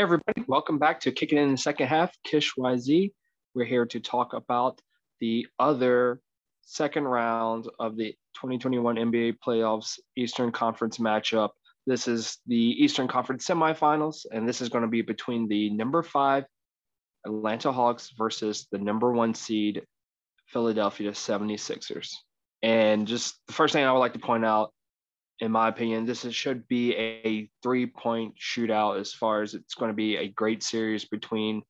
Hey, everybody, welcome back to Kicking in the Second Half, Kish YZ. We're here to talk about the other second round of the 2021 NBA playoffs Eastern Conference matchup. This is the Eastern Conference semifinals, and this is going to be between the number five Atlanta Hawks versus the number one seed Philadelphia 76ers. And just the first thing I would like to point out in my opinion, this is, should be a three point shootout as far as it's going to be a great series between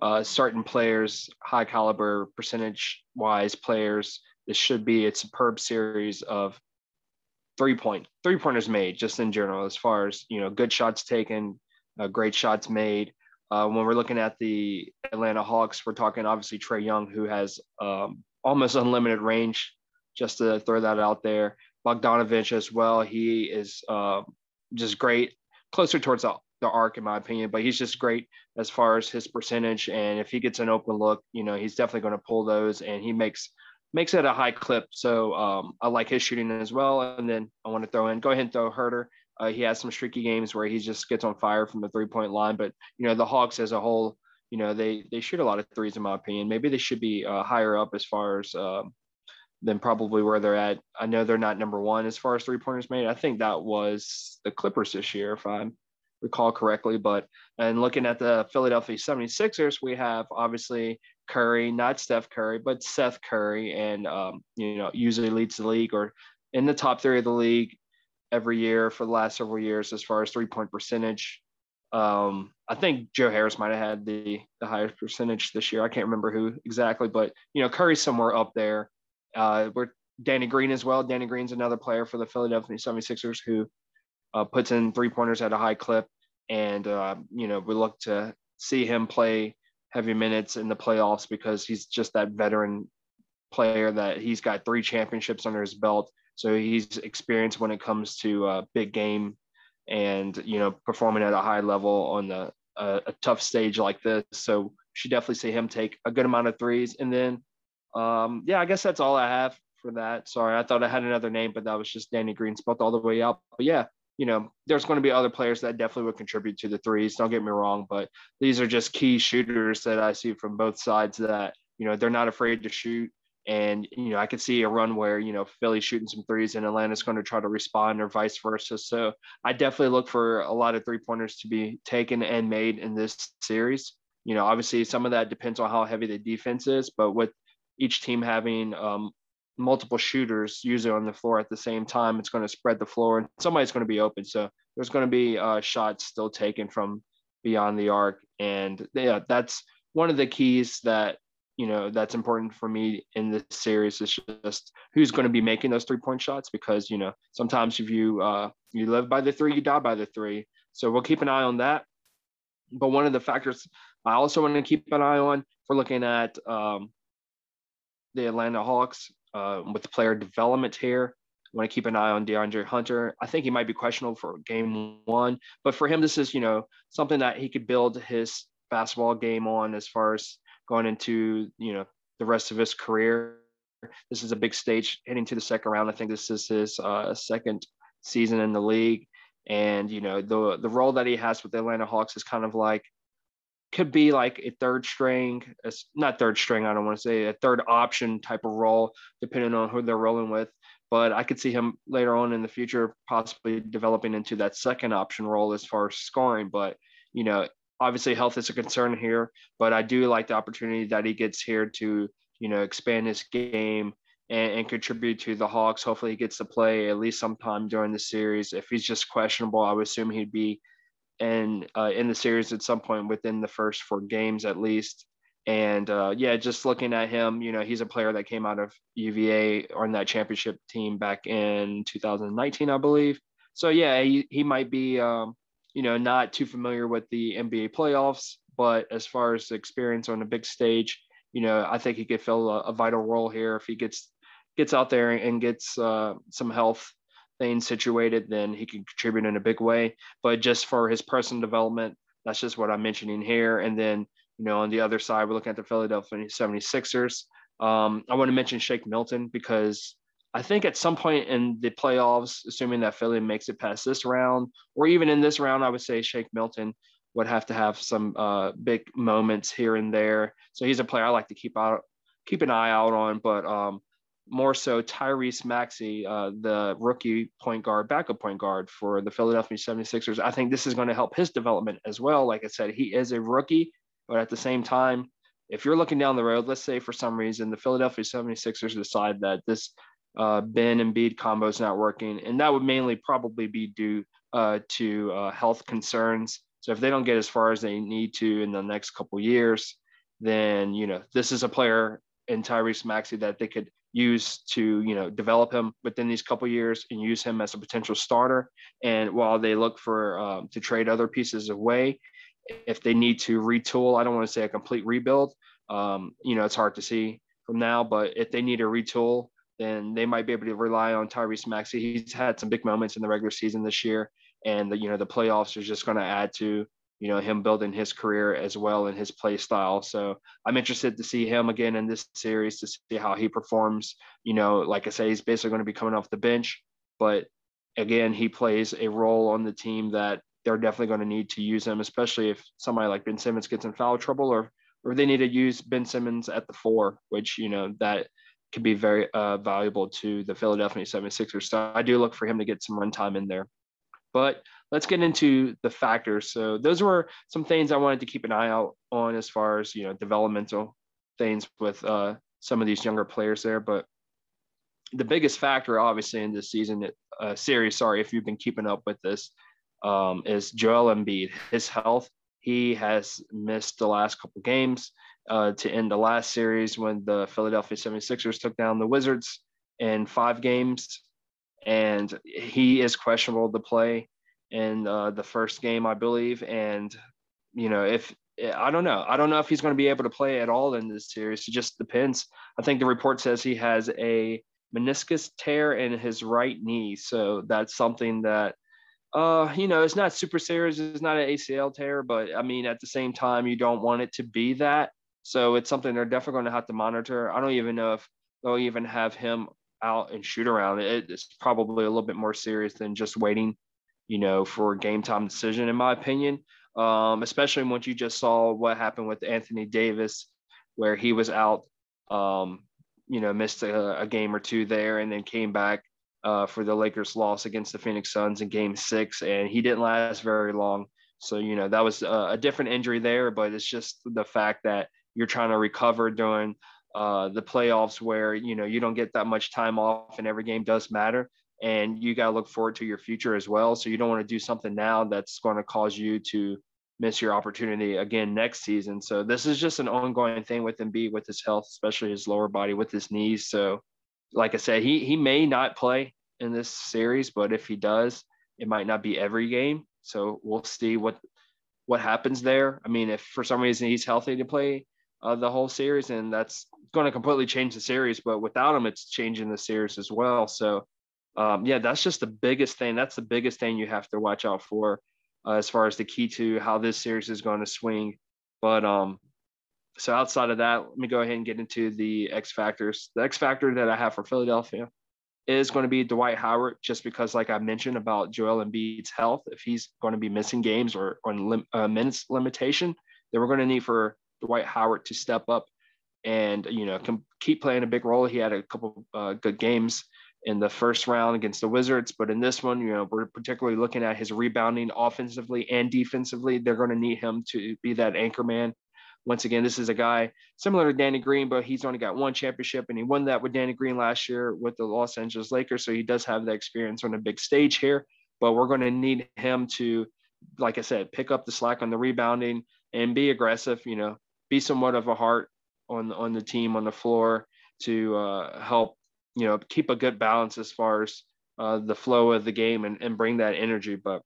uh, certain players, high caliber percentage wise players. This should be a superb series of three point three pointers made just in general as far as you know good shots taken uh, great shots made uh, when we're looking at the atlanta hawks we're talking obviously Trae Young who has um, almost unlimited range just to throw that out there Bogdanovich as well. He is uh, just great, closer towards the, the arc in my opinion, but he's just great as far as his percentage. And if he gets an open look, you know, he's definitely going to pull those, and he makes makes it a high clip. So um, I like his shooting as well. And then I want to throw in, go ahead and throw Huerter. Uh, he has some streaky games where he just gets on fire from the three point line, but you know the Hawks as a whole, you know they they shoot a lot of threes in my opinion. Maybe they should be uh, higher up as far as um, than probably where they're at. I know they're not number one as far as three pointers made. I think that was the Clippers this year, if I recall correctly. But and looking at the Philadelphia 76ers, we have obviously Curry, not Steph Curry, but Seth Curry, and um, you know, usually leads the league or in the top three of the league every year for the last several years as far as three point percentage. Um, I think Joe Harris might have had the the highest percentage this year. I can't remember who exactly, but you know, Curry's somewhere up there. Uh, we're Danny Green as well. Danny Green's another player for the Philadelphia 76ers who uh, puts in three pointers at a high clip. And, uh, you know, we look to see him play heavy minutes in the playoffs because he's just that veteran player that he's got three championships under his belt. So he's experienced when it comes to a big game and, you know, performing at a high level on the, a tough stage like this. So should definitely see him take a good amount of threes. And then um, yeah, I guess that's all I have for that. Sorry, I thought I had another name, but that was just Danny Green spelled all the way up. But yeah, you know, there's going to be other players that definitely would contribute to the threes. Don't get me wrong, but these are just key shooters that I see from both sides that, you know, they're not afraid to shoot. And, you know, I could see a run where, you know, Philly's shooting some threes and Atlanta's going to try to respond or vice versa. So I definitely look for a lot of three pointers to be taken and made in this series. You know, obviously some of that depends on how heavy the defense is, but with each team having um, multiple shooters usually on the floor at the same time, it's going to spread the floor and somebody's going to be open. So there's going to be uh, shots still taken from beyond the arc. And yeah, that's one of the keys that, you know, that's important for me in this series is just who's going to be making those three point shots because, you know, sometimes if you, uh, you live by the three, you die by the three. So we'll keep an eye on that. But one of the factors I also want to keep an eye on for looking at um, the Atlanta Hawks uh, with the player development here. I want to keep an eye on DeAndre Hunter. I think he might be questionable for game one, but for him, this is you know something that he could build his basketball game on as far as going into you know the rest of his career. This is a big stage heading to the second round. I think this is his uh, second season in the league, and you know the the role that he has with the Atlanta Hawks is kind of like could be like a third string, not third string, I don't want to say a third option type of role, depending on who they're rolling with. But I could see him later on in the future possibly developing into that second option role as far as scoring. But, you know, obviously health is a concern here, but I do like the opportunity that he gets here to, you know, expand his game and, and, contribute to the Hawks. Hopefully, he gets to play at least sometime during the series. If he's just questionable, I would assume he'd be and uh, in the series at some point within the first four games at least. And uh, yeah, just looking at him, you know, he's a player that came out of UVA on that championship team back in 2019, I believe. So yeah, he, he might be, um, you know, not too familiar with the NBA playoffs, but as far as experience on a big stage, you know, I think he could fill a, a vital role here if he gets gets out there and gets uh, some health things situated, then he can contribute in a big way. But just for his personal development, that's just what I'm mentioning here. And then, you know, on the other side, we're looking at the Philadelphia 76ers. Um, I want to mention Shake Milton because I think at some point in the playoffs, assuming that Philly makes it past this round, or even in this round, I would say Shake Milton would have to have some uh, big moments here and there. So he's a player I like to keep out, keep an eye out on. But um, more so Tyrese Maxey, uh, the rookie point guard, backup point guard for the Philadelphia 76ers. I think this is going to help his development as well. Like I said, he is a rookie, but at the same time, if you're looking down the road, let's say for some reason the Philadelphia 76ers decide that this uh, Ben Embiid combo is not working, and that would mainly probably be due uh, to uh, health concerns. So if they don't get as far as they need to in the next couple years, then you know this is a player in Tyrese Maxey that they could use to you know develop him within these couple years and use him as a potential starter. And while they look for um, to trade other pieces away, if they need to retool, I don't want to say a complete rebuild. Um, you know, it's hard to see from now, but if they need a retool, then they might be able to rely on Tyrese Maxey. He's had some big moments in the regular season this year, and the, you know the playoffs are just going to add to you know him building his career as well in his play style. So I'm interested to see him again in this series to see how he performs. You know, like I say, he's basically going to be coming off the bench, but again, he plays a role on the team that they're definitely going to need to use him, especially if somebody like Ben Simmons gets in foul trouble or or they need to use Ben Simmons at the four, which you know that could be very uh, valuable to the Philadelphia 76ers. So I do look for him to get some runtime in there. But let's get into the factors. So those were some things I wanted to keep an eye out on as far as you know developmental things with uh, some of these younger players there. But the biggest factor, obviously, in this season uh, series, sorry if you've been keeping up with this, um, is Joel Embiid. His health. He has missed the last couple games uh, to end the last series when the Philadelphia 76ers took down the Wizards in five games and he is questionable to play in uh, the first game, I believe. And you know, if I don't know, I don't know if he's going to be able to play at all in this series. It just depends. I think the report says he has a meniscus tear in his right knee, so that's something that. Uh, you know, it's not super serious. It's not an ACL tear, but I mean, at the same time, you don't want it to be that. So it's something they're definitely going to have to monitor. I don't even know if they'll even have him out and shoot around. It's probably a little bit more serious than just waiting, you know, for a game time decision, in my opinion. Um, especially once you just saw what happened with Anthony Davis, where he was out, um, you know, missed a, a, game or two there, and then came back uh, for the Lakers' loss against the Phoenix Suns in Game Six, and he didn't last very long. So you know that was a, a different injury there, but it's just the fact that you're trying to recover during uh, the playoffs where you know you don't get that much time off and every game does matter and you got to look forward to your future as well so you don't want to do something now that's going to cause you to miss your opportunity again next season so this is just an ongoing thing with Embiid with his health especially his lower body with his knees so like I said he he may not play in this series but if he does it might not be every game so we'll see what what happens there. I mean, if for some reason he's healthy to play, uh, the whole series, and that's going to completely change the series. But without him, it's changing the series as well. So, um, yeah, that's just the biggest thing. That's the biggest thing you have to watch out for uh, as far as the key to how this series is going to swing. But um, so outside of that, let me go ahead and get into the X factors. The X factor that I have for Philadelphia is going to be Dwight Howard, just because, like I mentioned about Joel Embiid's health, if he's going to be missing games or on lim- uh, minutes limitation, then we're going to need for Dwight Howard to step up and you know keep playing a big role. He had a couple uh, good games in the first round against the Wizards, but in this one, you know, we're particularly looking at his rebounding offensively and defensively. They're going to need him to be that anchor man. Once again, this is a guy similar to Danny Green, but he's only got one championship, and he won that with Danny Green last year with the Los Angeles Lakers. So he does have the experience on a big stage here. But we're going to need him to, like I said, pick up the slack on the rebounding and be aggressive. You know, be somewhat of a heart on on the team on the floor to uh, help you know keep a good balance as far as uh, the flow of the game and, and bring that energy. But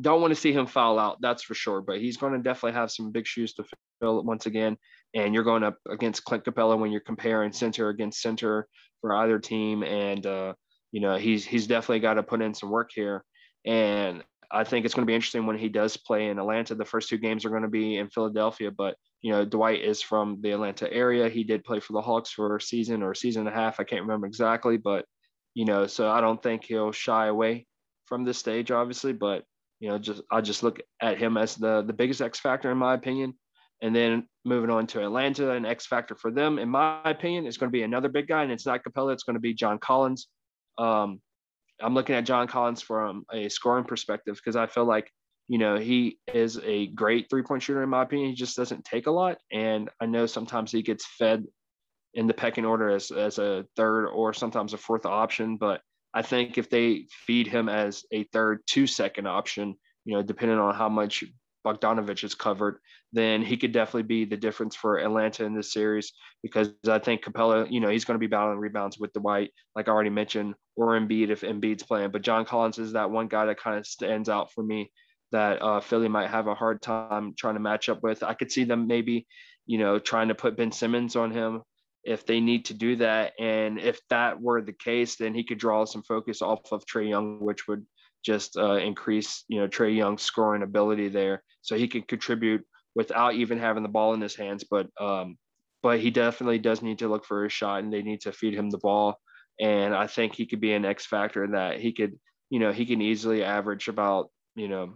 don't want to see him foul out, that's for sure. But he's going to definitely have some big shoes to fill once again. And you're going up against Clint Capela when you're comparing center against center for either team. And uh, you know he's he's definitely got to put in some work here. And I think it's going to be interesting when he does play in Atlanta. The first two games are going to be in Philadelphia, but you know, Dwight is from the Atlanta area. He did play for the Hawks for a season or a season and a half. I can't remember exactly, but you know, so I don't think he'll shy away from this stage, obviously. But you know, just I just look at him as the the biggest X factor in my opinion. And then moving on to Atlanta, an X factor for them, in my opinion, is going to be another big guy, and it's not Capela. It's going to be John Collins. Um, I'm looking at John Collins from a scoring perspective because I feel like you know he is a great three point shooter in my opinion. He just doesn't take a lot, and I know sometimes he gets fed in the pecking order as as a third or sometimes a fourth option, but I think if they feed him as a third, two second option, you know, depending on how much Bogdanovich is covered, then he could definitely be the difference for Atlanta in this series. Because I think Capela, you know, he's going to be battling rebounds with Dwight, like I already mentioned, or Embiid if Embiid's playing. But John Collins is that one guy that kind of stands out for me that uh, Philly might have a hard time trying to match up with. I could see them maybe, you know, trying to put Ben Simmons on him if they need to do that. And if that were the case, then he could draw some focus off of Trae Young, which would just uh, increase, you know, Trae Young's scoring ability there. So he could contribute without even having the ball in his hands. But um, but he definitely does need to look for a shot, and they need to feed him the ball. And I think he could be an X factor in that he could, you know, he can easily average about, you know,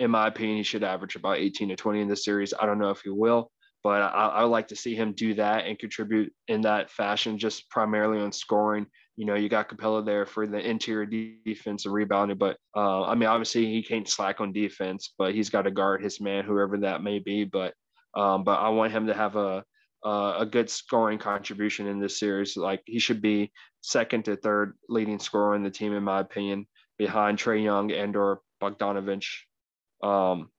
in my opinion, he should average about 18 to 20 in this series. I don't know if he will, but I, I like to see him do that and contribute in that fashion, just primarily on scoring. You know, you got Capela there for the interior defense and rebounding, but uh, I mean, obviously he can't slack on defense, but he's got to guard his man, whoever that may be. But um, but I want him to have a uh, a good scoring contribution in this series. Like he should be second to third leading scorer in the team, in my opinion, behind Trae Young and or Bogdanovich. Um,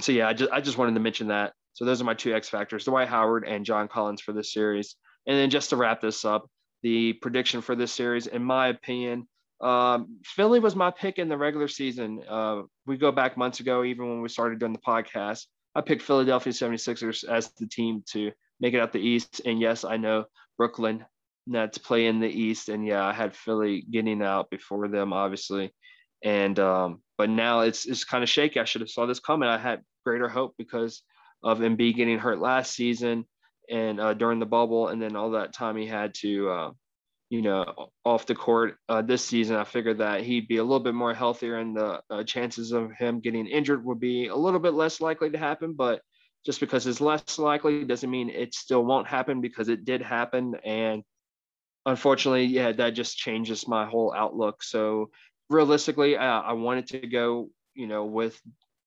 so yeah, I just I just wanted to mention that. So those are my two X factors, Dwight Howard and John Collins for this series. And then just to wrap this up, the prediction for this series, in my opinion, um, Philly was my pick in the regular season. Uh, we go back months ago, even when we started doing the podcast, I picked Philadelphia 76ers as the team to make it out the East. And yes, I know Brooklyn Nets play in the East. And yeah, I had Philly getting out before them, obviously. And um, but now it's it's kind of shaky. I should have saw this coming. I had greater hope because of Embiid getting hurt last season and uh, during the bubble, and then all that time he had to, uh, you know, off the court uh, this season. I figured that he'd be a little bit more healthier, and the uh, chances of him getting injured would be a little bit less likely to happen. But just because it's less likely doesn't mean it still won't happen because it did happen, and unfortunately, yeah, that just changes my whole outlook. So realistically, uh, I wanted to go, you know, with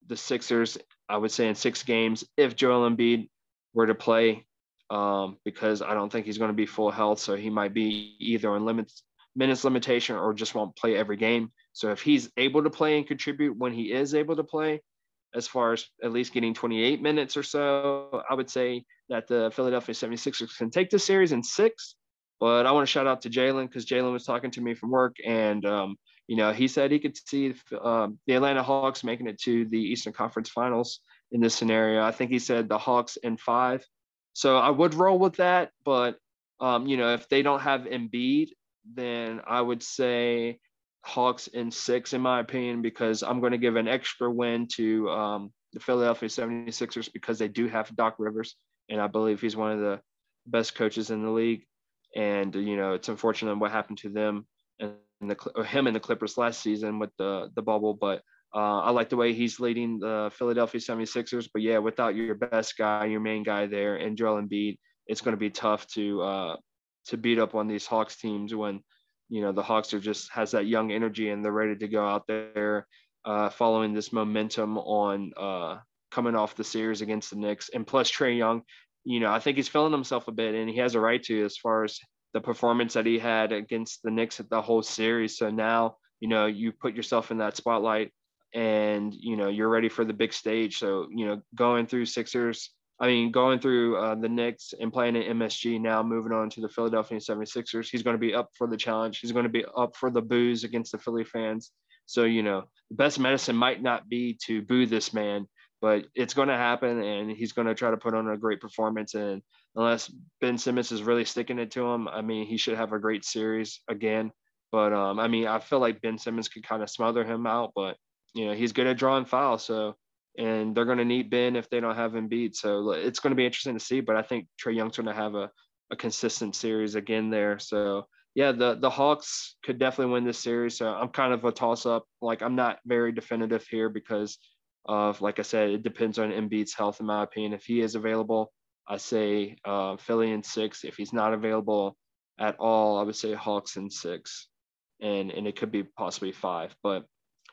the Sixers I would say in six games if Joel Embiid were to play, um, because I don't think he's going to be full health. So he might be either on limits, minutes limitation or just won't play every game. So if he's able to play and contribute when he is able to play, as far as at least getting 28 minutes or so, I would say that the Philadelphia 76ers can take this series in six. But I want to shout out to Jalen because Jalen was talking to me from work and um, you know, he said he could see um, the Atlanta Hawks making it to the Eastern Conference Finals in this scenario. I think he said the Hawks in five. So I would roll with that, but um, you know, if they don't have Embiid, then I would say Hawks in six, in my opinion, because I'm going to give an extra win to um, the Philadelphia 76ers because they do have Doc Rivers, and I believe he's one of the best coaches in the league. And you know, it's unfortunate what happened to them the him and the Clippers last season with the the bubble, but uh, I like the way he's leading the Philadelphia 76ers. But yeah, without your best guy, your main guy there, and Joel Embiid, it's going to be tough to uh, to beat up on these Hawks teams when you know the Hawks are just has that young energy and they're ready to go out there uh, following this momentum on uh, coming off the series against the Knicks. And plus Trae Young, you know, I think he's feeling himself a bit, and he has a right to as far as the performance that he had against the Knicks at the whole series. So now, you know, you put yourself in that spotlight and, you know, you're ready for the big stage. So, you know, going through Sixers, I mean, going through uh, the Knicks and playing at MSG now, moving on to the Philadelphia 76ers, he's going to be up for the challenge. He's going to be up for the boos against the Philly fans. So, you know, the best medicine might not be to boo this man, but it's going to happen and he's going to try to put on a great performance. And unless Ben Simmons is really sticking it to him. I mean, he should have a great series again. But um, I mean, I feel like Ben Simmons could kind of smother him out, but you know, he's good at drawing fouls. So, and they're going to need Ben if they don't have Embiid. So it's going to be interesting to see. But I think Trae Young's going to have a, a consistent series again there. So yeah, the the Hawks could definitely win this series. So I'm kind of a toss up. Like I'm not very definitive here because of like I said, it depends on Embiid's health, in my opinion. If he is available, I say uh, Philly in six. If he's not available at all, I would say Hawks in six, and and it could be possibly five. But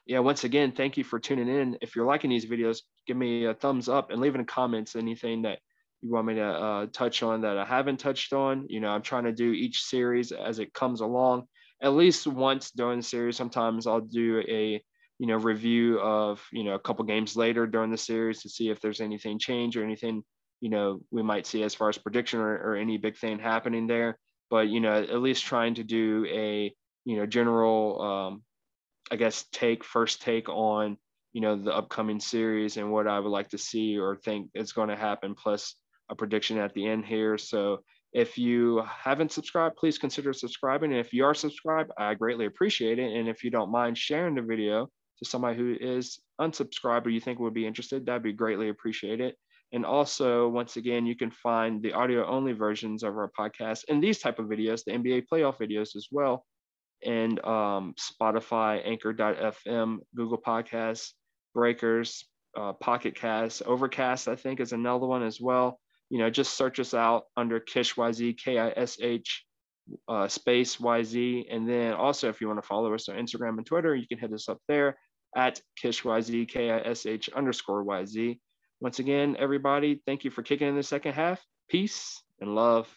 yeah, once again, thank you for tuning in. If you're liking these videos, give me a thumbs up and leave in the comments anything that you want me to uh, touch on that I haven't touched on. You know, I'm trying to do each series as it comes along. At least once during the series, sometimes I'll do a you know review of you know a couple games later during the series to see if there's anything change or anything you know we might see as far as prediction or, or any big thing happening there. But you know, at least trying to do a you know general um, I guess take first take on you know the upcoming series and what I would like to see or think is going to happen, plus a prediction at the end here. So if you haven't subscribed, please consider subscribing. And if you are subscribed, I greatly appreciate it. And if you don't mind sharing the video to somebody who is unsubscribed or you think would be interested, that'd be greatly appreciated. And also, once again, you can find the audio only versions of our podcast and these type of videos, the NBA playoff videos as well, and um, Spotify, Anchor.fm, Google Podcasts, Breakers, uh, Pocket Cast, Overcast, I think is another one as well you know, just search us out under Kish YZ, K I S H uh, space YZ. And then also, if you want to follow us on Instagram and Twitter, you can hit us up there at Kish YZ, K I S H underscore YZ. Once again, everybody, thank you for kicking in the second half. Peace and love.